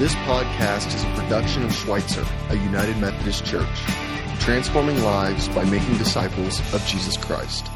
This podcast is a production of Schweitzer, a United Methodist Church, transforming lives by making disciples of Jesus Christ.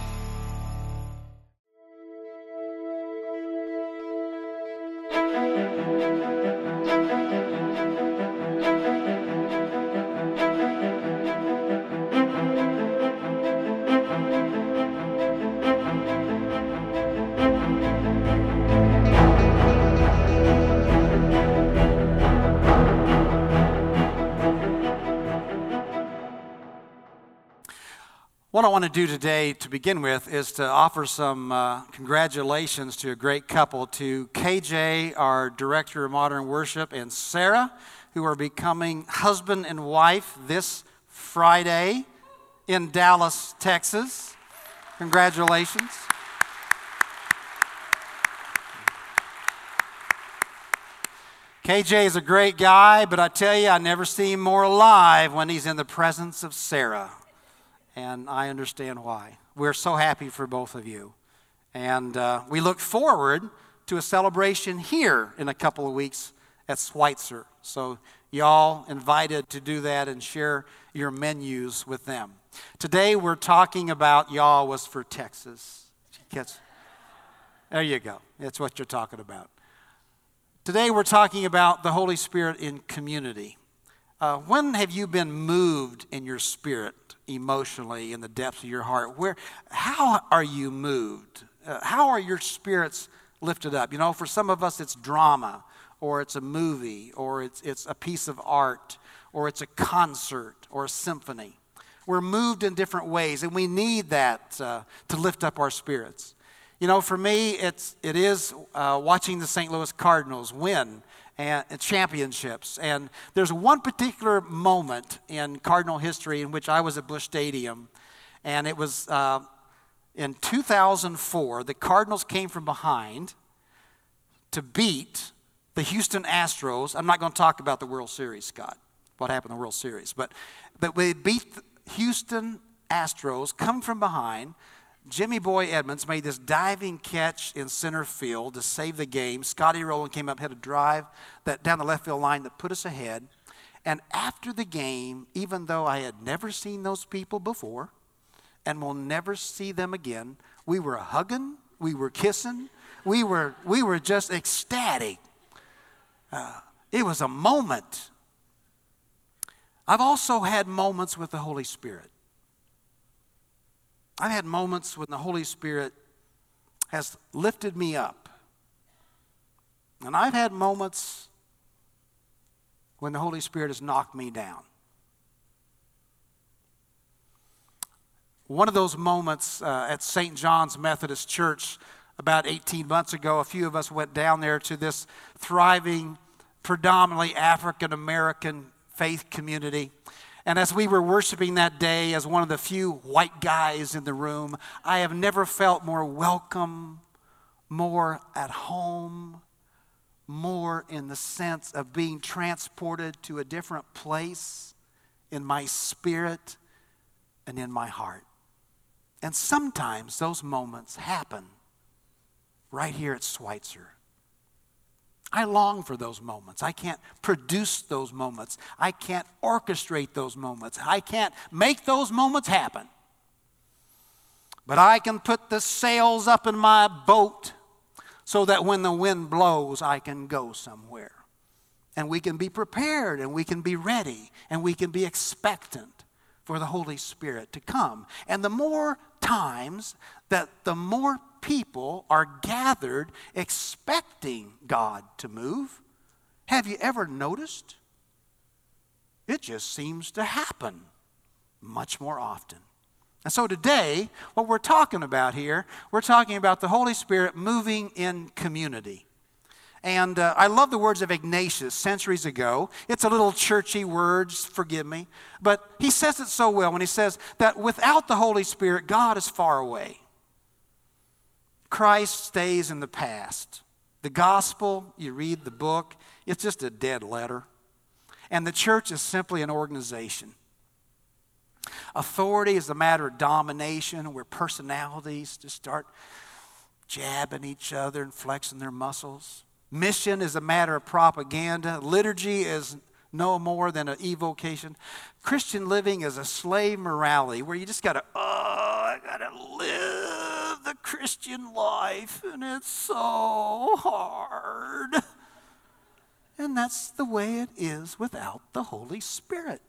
To do today to begin with is to offer some uh, congratulations to a great couple, to KJ, our Director of Modern Worship, and Sarah, who are becoming husband and wife this Friday in Dallas, Texas. Congratulations. KJ is a great guy, but I tell you, I never see him more alive when he's in the presence of Sarah. And I understand why. We're so happy for both of you. And uh, we look forward to a celebration here in a couple of weeks at Schweitzer. So, y'all invited to do that and share your menus with them. Today, we're talking about y'all was for Texas. There you go. That's what you're talking about. Today, we're talking about the Holy Spirit in community. Uh, when have you been moved in your spirit, emotionally, in the depths of your heart? Where, how are you moved? Uh, how are your spirits lifted up? You know, for some of us, it's drama, or it's a movie, or it's, it's a piece of art, or it's a concert, or a symphony. We're moved in different ways, and we need that uh, to lift up our spirits. You know, for me, it's, it is uh, watching the St. Louis Cardinals win and, and, championships. And there's one particular moment in Cardinal history in which I was at Busch Stadium, and it was uh, in 2004. The Cardinals came from behind to beat the Houston Astros. I'm not going to talk about the World Series, Scott, what happened in the World Series, but, but we beat the Houston Astros, come from behind Jimmy Boy Edmonds made this diving catch in center field to save the game. Scotty Rolen came up, had a drive that down the left field line that put us ahead. And after the game, even though I had never seen those people before and will never see them again, we were hugging, we were kissing, we were, we were just ecstatic. Uh, it was a moment. I've also had moments with the Holy Spirit. I've had moments when the Holy Spirit has lifted me up. And I've had moments when the Holy Spirit has knocked me down. One of those moments uh, at St. John's Methodist Church about 18 months ago, a few of us went down there to this thriving, predominantly African American faith community. And as we were worshiping that day as one of the few white guys in the room, I have never felt more welcome, more at home, more in the sense of being transported to a different place in my spirit and in my heart. And sometimes those moments happen right here at Schweitzer. I long for those moments. I can't produce those moments. I can't orchestrate those moments. I can't make those moments happen. But I can put the sails up in my boat so that when the wind blows, I can go somewhere. And we can be prepared and we can be ready and we can be expectant for the Holy Spirit to come. And the more times that the more people are gathered expecting God to move. Have you ever noticed? It just seems to happen much more often. And so today, what we're talking about here, we're talking about the Holy Spirit moving in community. And uh, I love the words of Ignatius centuries ago. It's a little churchy words, forgive me. But he says it so well when he says that without the Holy Spirit, God is far away. Christ stays in the past. The gospel, you read the book, it's just a dead letter. And the church is simply an organization. Authority is a matter of domination where personalities just start jabbing each other and flexing their muscles. Mission is a matter of propaganda. Liturgy is no more than an evocation. Christian living is a slave morality where you just got to, oh, I got to live the Christian life, and it's so hard. And that's the way it is without the Holy Spirit.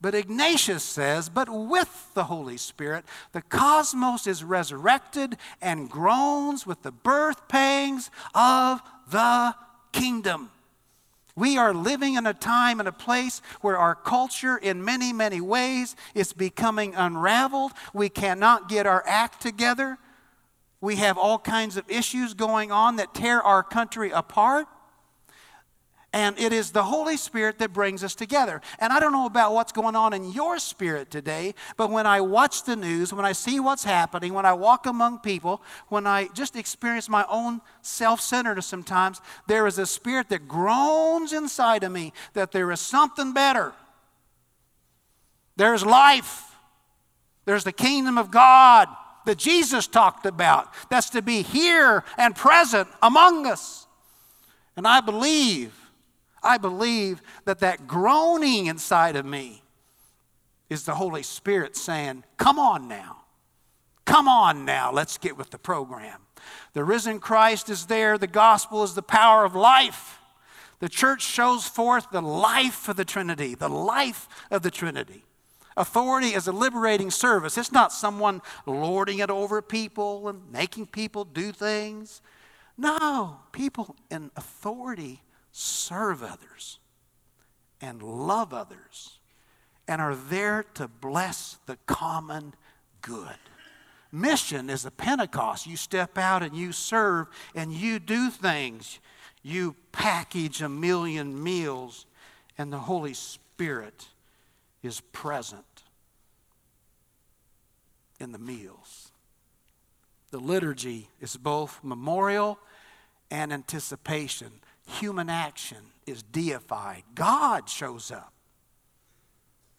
But Ignatius says, but with the Holy Spirit, the cosmos is resurrected and groans with the birth pangs of the kingdom. We are living in a time and a place where our culture, in many, many ways, is becoming unraveled. We cannot get our act together. We have all kinds of issues going on that tear our country apart. And it is the Holy Spirit that brings us together. And I don't know about what's going on in your spirit today, but when I watch the news, when I see what's happening, when I walk among people, when I just experience my own self centeredness sometimes, there is a spirit that groans inside of me that there is something better. There's life, there's the kingdom of God that Jesus talked about. That's to be here and present among us. And I believe I believe that that groaning inside of me is the Holy Spirit saying, Come on now. Come on now. Let's get with the program. The risen Christ is there. The gospel is the power of life. The church shows forth the life of the Trinity, the life of the Trinity. Authority is a liberating service. It's not someone lording it over people and making people do things. No, people in authority serve others and love others and are there to bless the common good. Mission is a Pentecost. You step out and you serve and you do things. You package a million meals, and the Holy Spirit is present in the meals. The liturgy is both memorial and anticipation human action is deified. God shows up.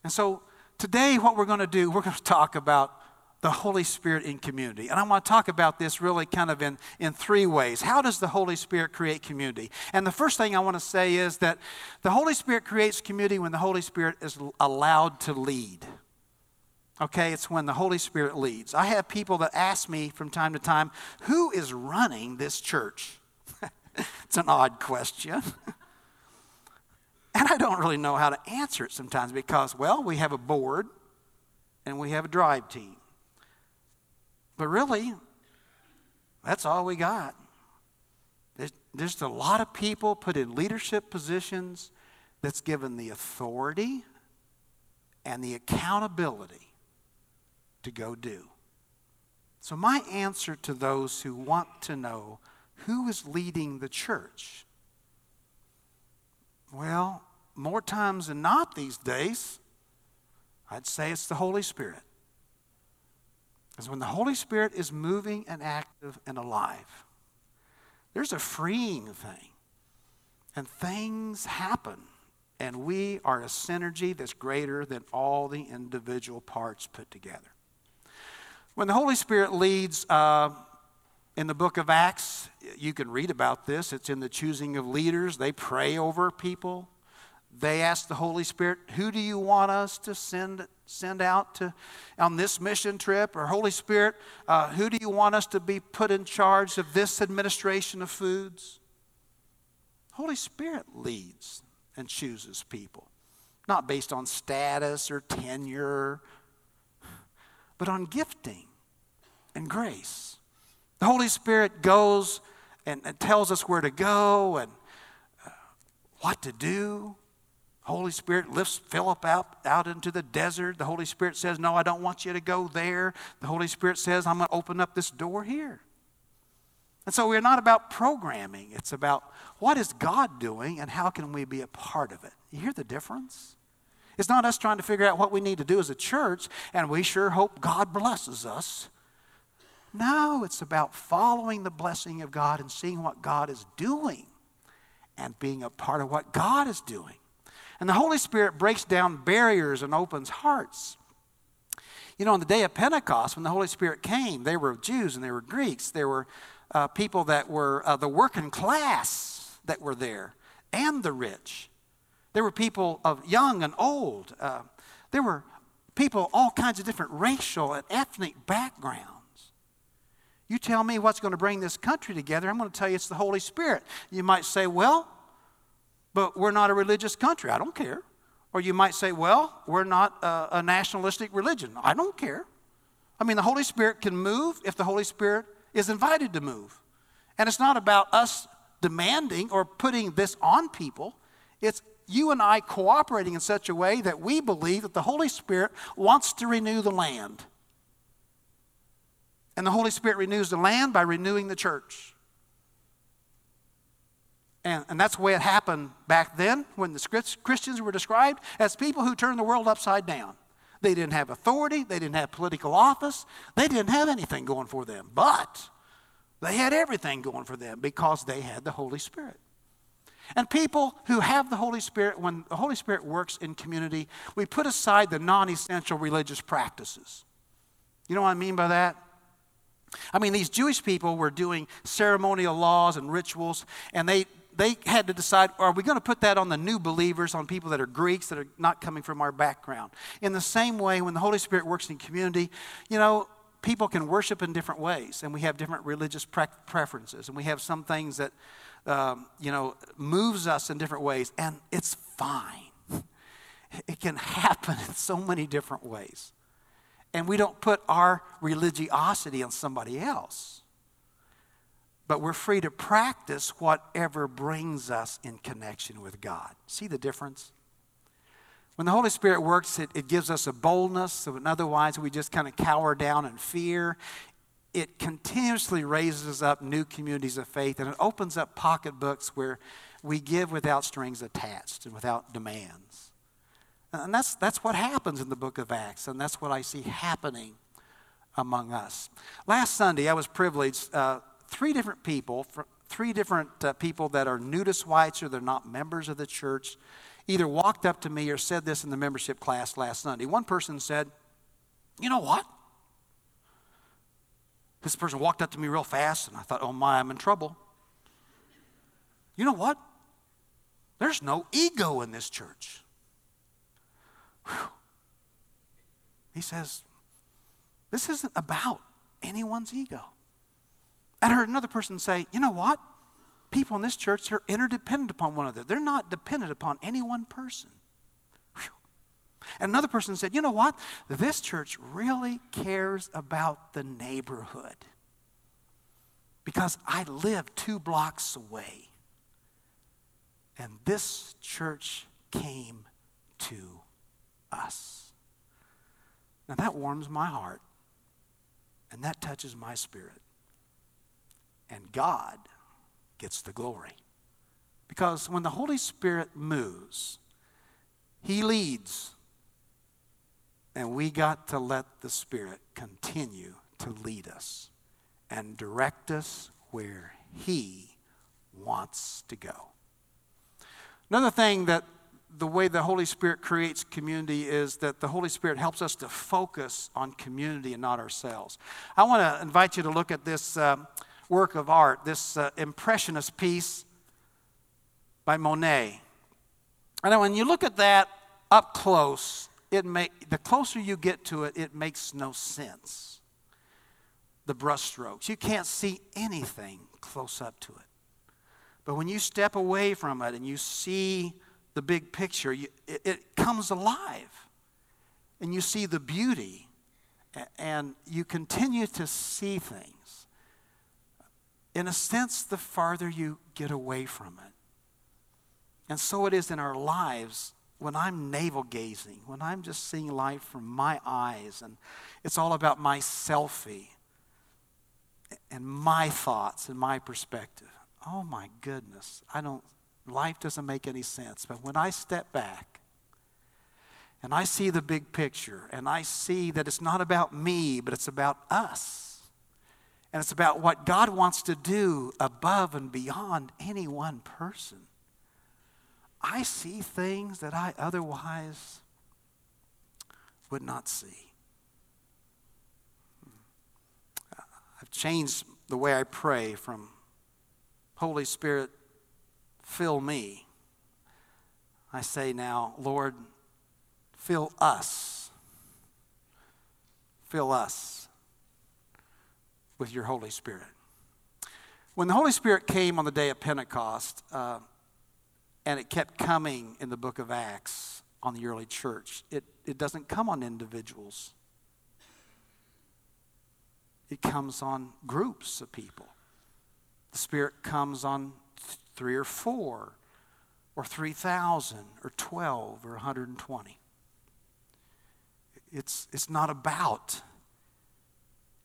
And so today, what we're going to do, we're going to talk about the Holy Spirit in community. And I want to talk about this really kind of in, in three ways. How does the Holy Spirit create community? And the first thing I want to say is that the Holy Spirit creates community when the Holy Spirit is allowed to lead. Okay, it's when the Holy Spirit leads. I have people that ask me from time to time, who is running this church? it's an odd question. and I don't really know how to answer it sometimes because, well, we have a board and we have a drive team. But really, that's all we got. There's, there's a lot of people put in leadership positions that's given the authority and the accountability to go do. So, my answer to those who want to know who is leading the church? Well, more times than not these days, I'd say it's the Holy Spirit. Because when the Holy Spirit is moving and active and alive, there's a freeing thing. And things happen. And we are a synergy that's greater than all the individual parts put together. When the Holy Spirit leads, uh, in the book of Acts, you can read about this. It's in the choosing of leaders. They pray over people. They ask the Holy Spirit, Who do you want us to send, send out to, on this mission trip? Or, Holy Spirit, uh, who do you want us to be put in charge of this administration of foods? Holy Spirit leads and chooses people, not based on status or tenure, but on gifting and grace. The Holy Spirit goes and, and tells us where to go and uh, what to do. Holy Spirit lifts Philip out, out into the desert. The Holy Spirit says, No, I don't want you to go there. The Holy Spirit says, I'm going to open up this door here. And so we're not about programming, it's about what is God doing and how can we be a part of it. You hear the difference? It's not us trying to figure out what we need to do as a church, and we sure hope God blesses us. No, it's about following the blessing of God and seeing what God is doing and being a part of what God is doing. And the Holy Spirit breaks down barriers and opens hearts. You know, on the day of Pentecost, when the Holy Spirit came, they were Jews and they were Greeks. There were uh, people that were uh, the working class that were there and the rich. There were people of young and old. Uh, there were people all kinds of different racial and ethnic backgrounds. You tell me what's going to bring this country together, I'm going to tell you it's the Holy Spirit. You might say, well, but we're not a religious country. I don't care. Or you might say, well, we're not a, a nationalistic religion. I don't care. I mean, the Holy Spirit can move if the Holy Spirit is invited to move. And it's not about us demanding or putting this on people, it's you and I cooperating in such a way that we believe that the Holy Spirit wants to renew the land. And the Holy Spirit renews the land by renewing the church. And, and that's the way it happened back then when the Christians were described as people who turned the world upside down. They didn't have authority, they didn't have political office, they didn't have anything going for them. But they had everything going for them because they had the Holy Spirit. And people who have the Holy Spirit, when the Holy Spirit works in community, we put aside the non essential religious practices. You know what I mean by that? I mean, these Jewish people were doing ceremonial laws and rituals, and they, they had to decide are we going to put that on the new believers, on people that are Greeks, that are not coming from our background? In the same way, when the Holy Spirit works in community, you know, people can worship in different ways, and we have different religious pre- preferences, and we have some things that um, you know, moves us in different ways, and it's fine. It can happen in so many different ways. And we don't put our religiosity on somebody else. But we're free to practice whatever brings us in connection with God. See the difference? When the Holy Spirit works, it, it gives us a boldness, so otherwise we just kind of cower down in fear it continuously raises up new communities of faith and it opens up pocketbooks where we give without strings attached and without demands. And that's, that's what happens in the book of Acts, and that's what I see happening among us. Last Sunday, I was privileged, uh, three different people, three different uh, people that are new to Schweitzer, they're not members of the church, either walked up to me or said this in the membership class last Sunday. One person said, You know what? This person walked up to me real fast, and I thought, oh my, I'm in trouble. You know what? There's no ego in this church. Whew. He says, this isn't about anyone's ego. I heard another person say, you know what? People in this church are interdependent upon one another. They're not dependent upon any one person. And another person said, You know what? This church really cares about the neighborhood because I live two blocks away. And this church came to us. Now that warms my heart and that touches my spirit. And God gets the glory. Because when the Holy Spirit moves, He leads and we got to let the Spirit continue to lead us and direct us where He wants to go. Another thing that the way the Holy Spirit creates community is that the Holy Spirit helps us to focus on community and not ourselves. I want to invite you to look at this um, work of art, this uh, Impressionist piece by Monet. And when you look at that up close, it make, the closer you get to it, it makes no sense. The brushstrokes. You can't see anything close up to it. But when you step away from it and you see the big picture, you, it, it comes alive. And you see the beauty. And you continue to see things. In a sense, the farther you get away from it. And so it is in our lives when I'm navel gazing, when I'm just seeing life from my eyes, and it's all about my selfie and my thoughts and my perspective. Oh my goodness, I don't, life doesn't make any sense. But when I step back and I see the big picture and I see that it's not about me, but it's about us, and it's about what God wants to do above and beyond any one person I see things that I otherwise would not see. I've changed the way I pray from Holy Spirit, fill me. I say now, Lord, fill us. Fill us with your Holy Spirit. When the Holy Spirit came on the day of Pentecost, uh, and it kept coming in the book of Acts on the early church, it, it doesn't come on individuals, it comes on groups of people. The Spirit comes on three or four, or 3,000, or 12, or 120. It's, it's not about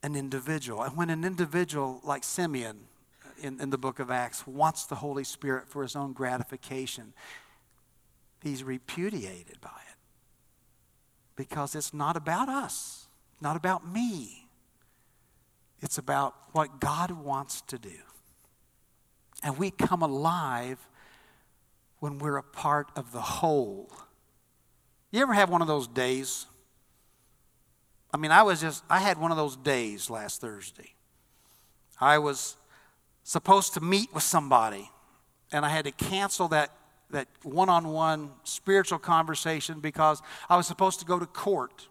an individual. And when an individual like Simeon in, in the book of Acts wants the Holy Spirit for his own gratification, he's repudiated by it. Because it's not about us, not about me. It's about what God wants to do. And we come alive when we're a part of the whole. You ever have one of those days? I mean, I was just, I had one of those days last Thursday. I was supposed to meet with somebody, and I had to cancel that, that one on one spiritual conversation because I was supposed to go to court.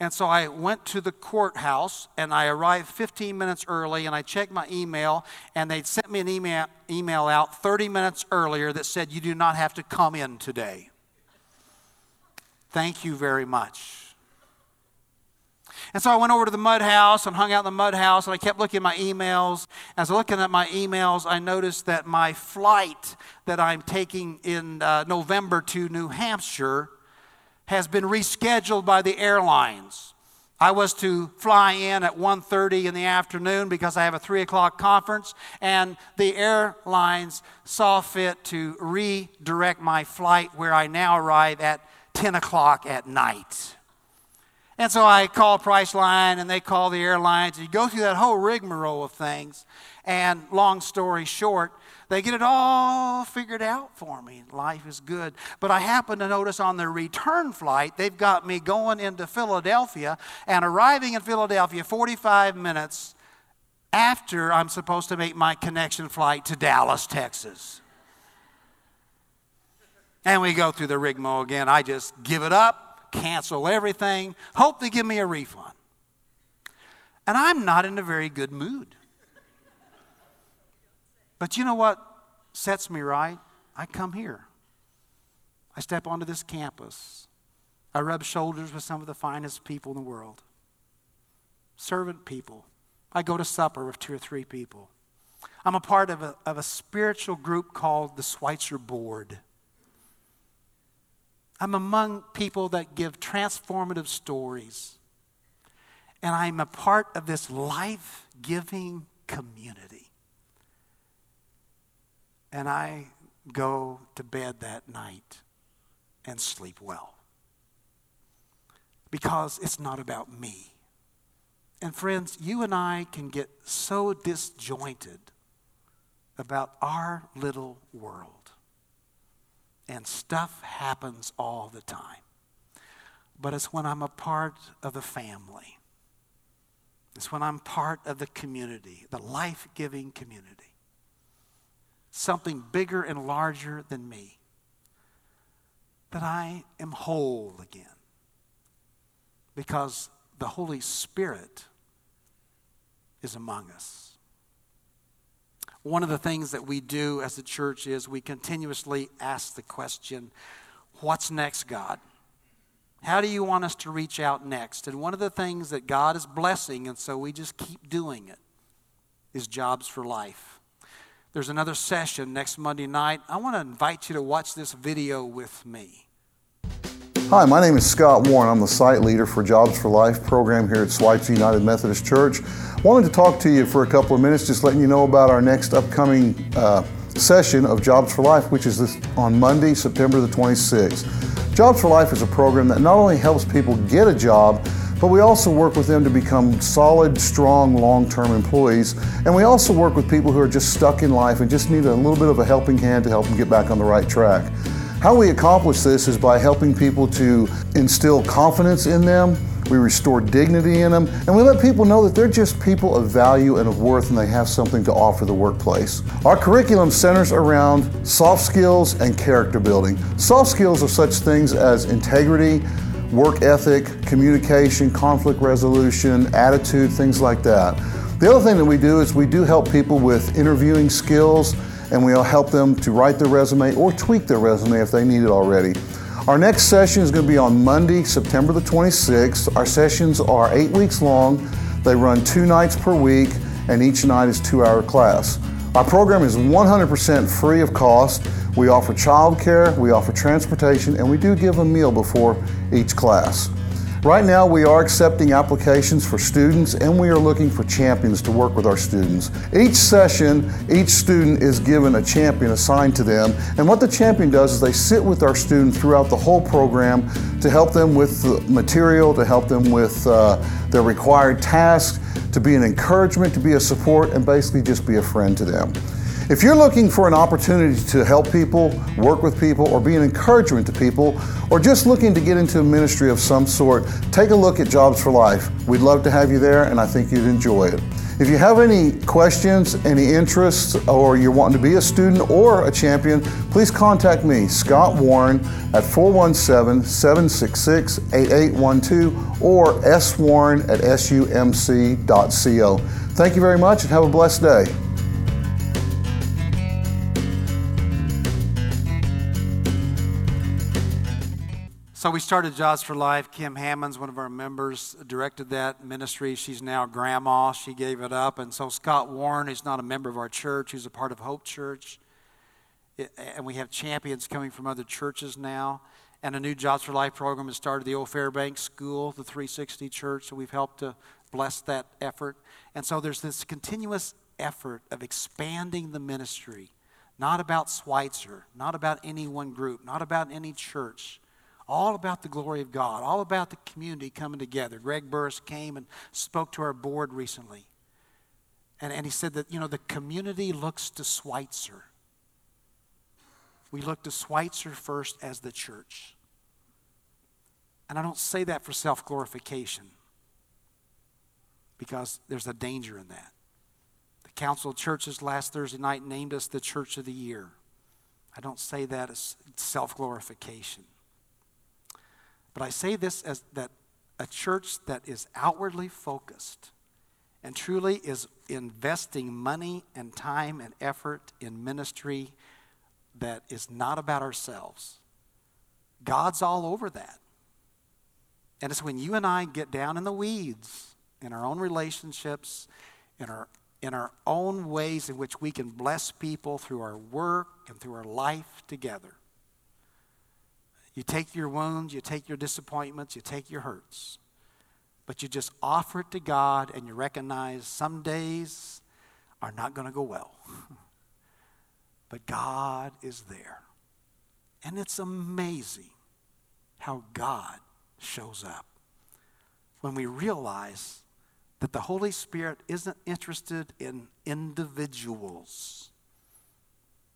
And so I went to the courthouse and I arrived 15 minutes early and I checked my email and they'd sent me an email, email out 30 minutes earlier that said, You do not have to come in today. Thank you very much. And so I went over to the mud house and hung out in the mud house, and I kept looking at my emails. As I was looking at my emails, I noticed that my flight that I'm taking in uh, November to New Hampshire has been rescheduled by the airlines. I was to fly in at 1.30 in the afternoon because I have a 3 o'clock conference, and the airlines saw fit to redirect my flight where I now arrive at 10 o'clock at night. And so I call Priceline and they call the airlines. You go through that whole rigmarole of things. And long story short, they get it all figured out for me. Life is good. But I happen to notice on their return flight, they've got me going into Philadelphia and arriving in Philadelphia 45 minutes after I'm supposed to make my connection flight to Dallas, Texas. And we go through the rigmarole again. I just give it up cancel everything, hope they give me a refund. And I'm not in a very good mood. But you know what sets me right? I come here. I step onto this campus. I rub shoulders with some of the finest people in the world. Servant people. I go to supper with two or three people. I'm a part of a, of a spiritual group called the Schweitzer Board. I'm among people that give transformative stories. And I'm a part of this life giving community. And I go to bed that night and sleep well. Because it's not about me. And friends, you and I can get so disjointed about our little world and stuff happens all the time. But it's when I'm a part of the family, it's when I'm part of the community, the life giving community, something bigger and larger than me, that I am whole again. Because the Holy Spirit is among us. One of the things that we do as a church is we continuously ask the question, What's next, God? How do you want us to reach out next? And one of the things that God is blessing, and so we just keep doing it, is Jobs for Life. There's another session next Monday night. I want to invite you to watch this video with me. Hi, my name is Scott Warren. I'm the site leader for Jobs for Life program here at Schweitzer United Methodist Church. Wanted to talk to you for a couple of minutes, just letting you know about our next upcoming uh, session of Jobs for Life, which is this, on Monday, September the 26th. Jobs for Life is a program that not only helps people get a job, but we also work with them to become solid, strong, long term employees. And we also work with people who are just stuck in life and just need a little bit of a helping hand to help them get back on the right track. How we accomplish this is by helping people to instill confidence in them we restore dignity in them, and we let people know that they're just people of value and of worth and they have something to offer the workplace. Our curriculum centers around soft skills and character building. Soft skills are such things as integrity, work ethic, communication, conflict resolution, attitude, things like that. The other thing that we do is we do help people with interviewing skills and we'll help them to write their resume or tweak their resume if they need it already. Our next session is going to be on Monday, September the 26th. Our sessions are eight weeks long. They run two nights per week, and each night is two hour class. Our program is 100% free of cost. We offer childcare, we offer transportation, and we do give a meal before each class. Right now, we are accepting applications for students and we are looking for champions to work with our students. Each session, each student is given a champion assigned to them, and what the champion does is they sit with our student throughout the whole program to help them with the material, to help them with uh, their required tasks, to be an encouragement, to be a support, and basically just be a friend to them. If you're looking for an opportunity to help people, work with people, or be an encouragement to people, or just looking to get into a ministry of some sort, take a look at Jobs for Life. We'd love to have you there, and I think you'd enjoy it. If you have any questions, any interests, or you're wanting to be a student or a champion, please contact me, Scott Warren, at 417 766 8812 or swarren at sumc.co. Thank you very much and have a blessed day. So we started Jobs for Life. Kim Hammonds, one of our members, directed that ministry. She's now grandma. She gave it up. And so Scott Warren, who's not a member of our church, who's a part of Hope Church. And we have champions coming from other churches now. And a new Jobs for Life program has started the Old Fairbanks School, the 360 Church. So we've helped to bless that effort. And so there's this continuous effort of expanding the ministry, not about Schweitzer, not about any one group, not about any church all about the glory of God, all about the community coming together. Greg Burris came and spoke to our board recently. And, and he said that, you know, the community looks to Schweitzer. We look to Schweitzer first as the church. And I don't say that for self glorification because there's a danger in that. The Council of Churches last Thursday night named us the Church of the Year. I don't say that as self glorification. But I say this as that a church that is outwardly focused and truly is investing money and time and effort in ministry that is not about ourselves. God's all over that. And it's when you and I get down in the weeds in our own relationships, in our, in our own ways in which we can bless people through our work and through our life together you take your wounds, you take your disappointments, you take your hurts, but you just offer it to God and you recognize some days are not going to go well. but God is there. And it's amazing how God shows up when we realize that the Holy Spirit isn't interested in individuals.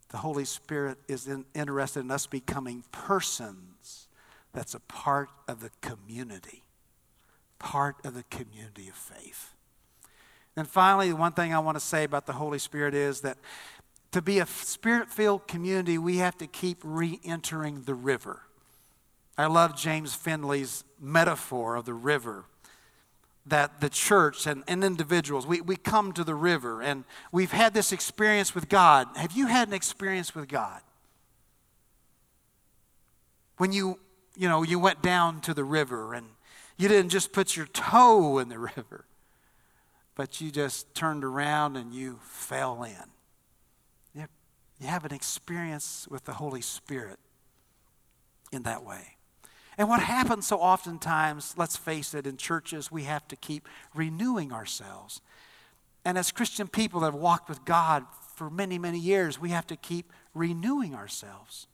The Holy Spirit is in, interested in us becoming persons that's a part of the community, part of the community of faith. And finally, the one thing I want to say about the Holy Spirit is that to be a spirit filled community, we have to keep re entering the river. I love James Finley's metaphor of the river that the church and, and individuals, we, we come to the river and we've had this experience with God. Have you had an experience with God? When you, you know, you went down to the river and you didn't just put your toe in the river, but you just turned around and you fell in. You, you have an experience with the Holy Spirit in that way. And what happens so oftentimes, let's face it, in churches, we have to keep renewing ourselves. And as Christian people that have walked with God for many, many years, we have to keep renewing ourselves.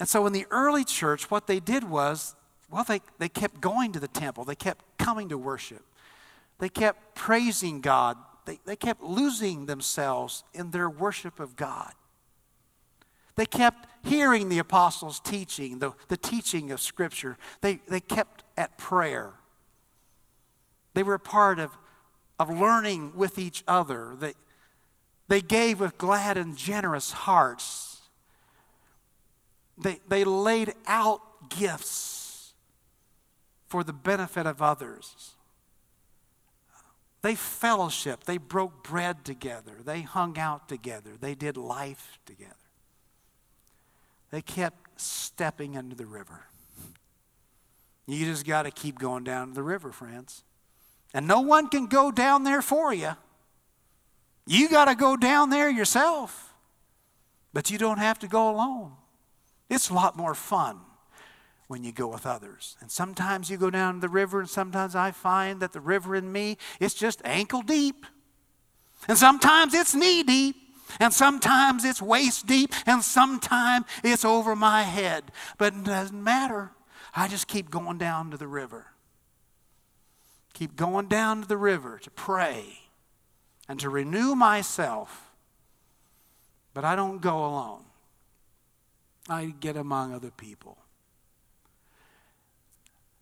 And so in the early church, what they did was, well, they, they kept going to the temple, they kept coming to worship, they kept praising God, they, they kept losing themselves in their worship of God. They kept hearing the apostles' teaching, the, the teaching of Scripture. They, they kept at prayer. They were a part of, of learning with each other. They, they gave with glad and generous hearts. They, they laid out gifts for the benefit of others. They fellowshiped. They broke bread together. They hung out together. They did life together. They kept stepping into the river. You just got to keep going down to the river, friends. And no one can go down there for you. You got to go down there yourself. But you don't have to go alone. It's a lot more fun when you go with others. And sometimes you go down to the river, and sometimes I find that the river in me, it's just ankle deep. And sometimes it's knee deep. And sometimes it's waist deep, and sometimes it's over my head. But it doesn't matter. I just keep going down to the river. Keep going down to the river to pray and to renew myself. But I don't go alone, I get among other people.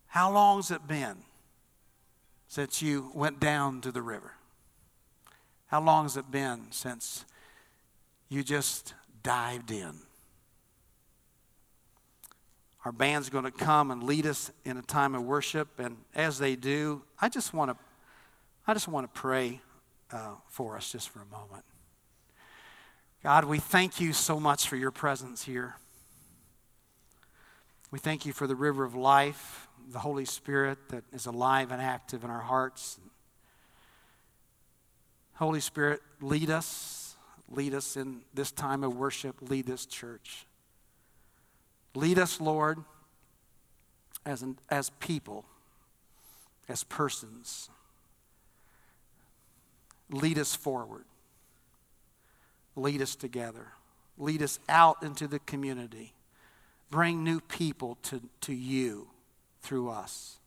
How long's it been since you went down to the river? How long has it been since you just dived in. Our band's going to come and lead us in a time of worship, and as they do, I just want to, I just want to pray uh, for us just for a moment. God, we thank you so much for your presence here. We thank you for the river of life, the Holy Spirit that is alive and active in our hearts. Holy Spirit, lead us Lead us in this time of worship. Lead this church. Lead us, Lord, as, an, as people, as persons. Lead us forward. Lead us together. Lead us out into the community. Bring new people to, to you through us.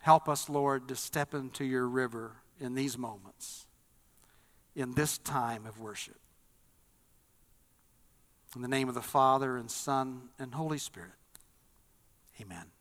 Help us, Lord, to step into your river in these moments, in this time of worship. In the name of the Father, and Son, and Holy Spirit, amen.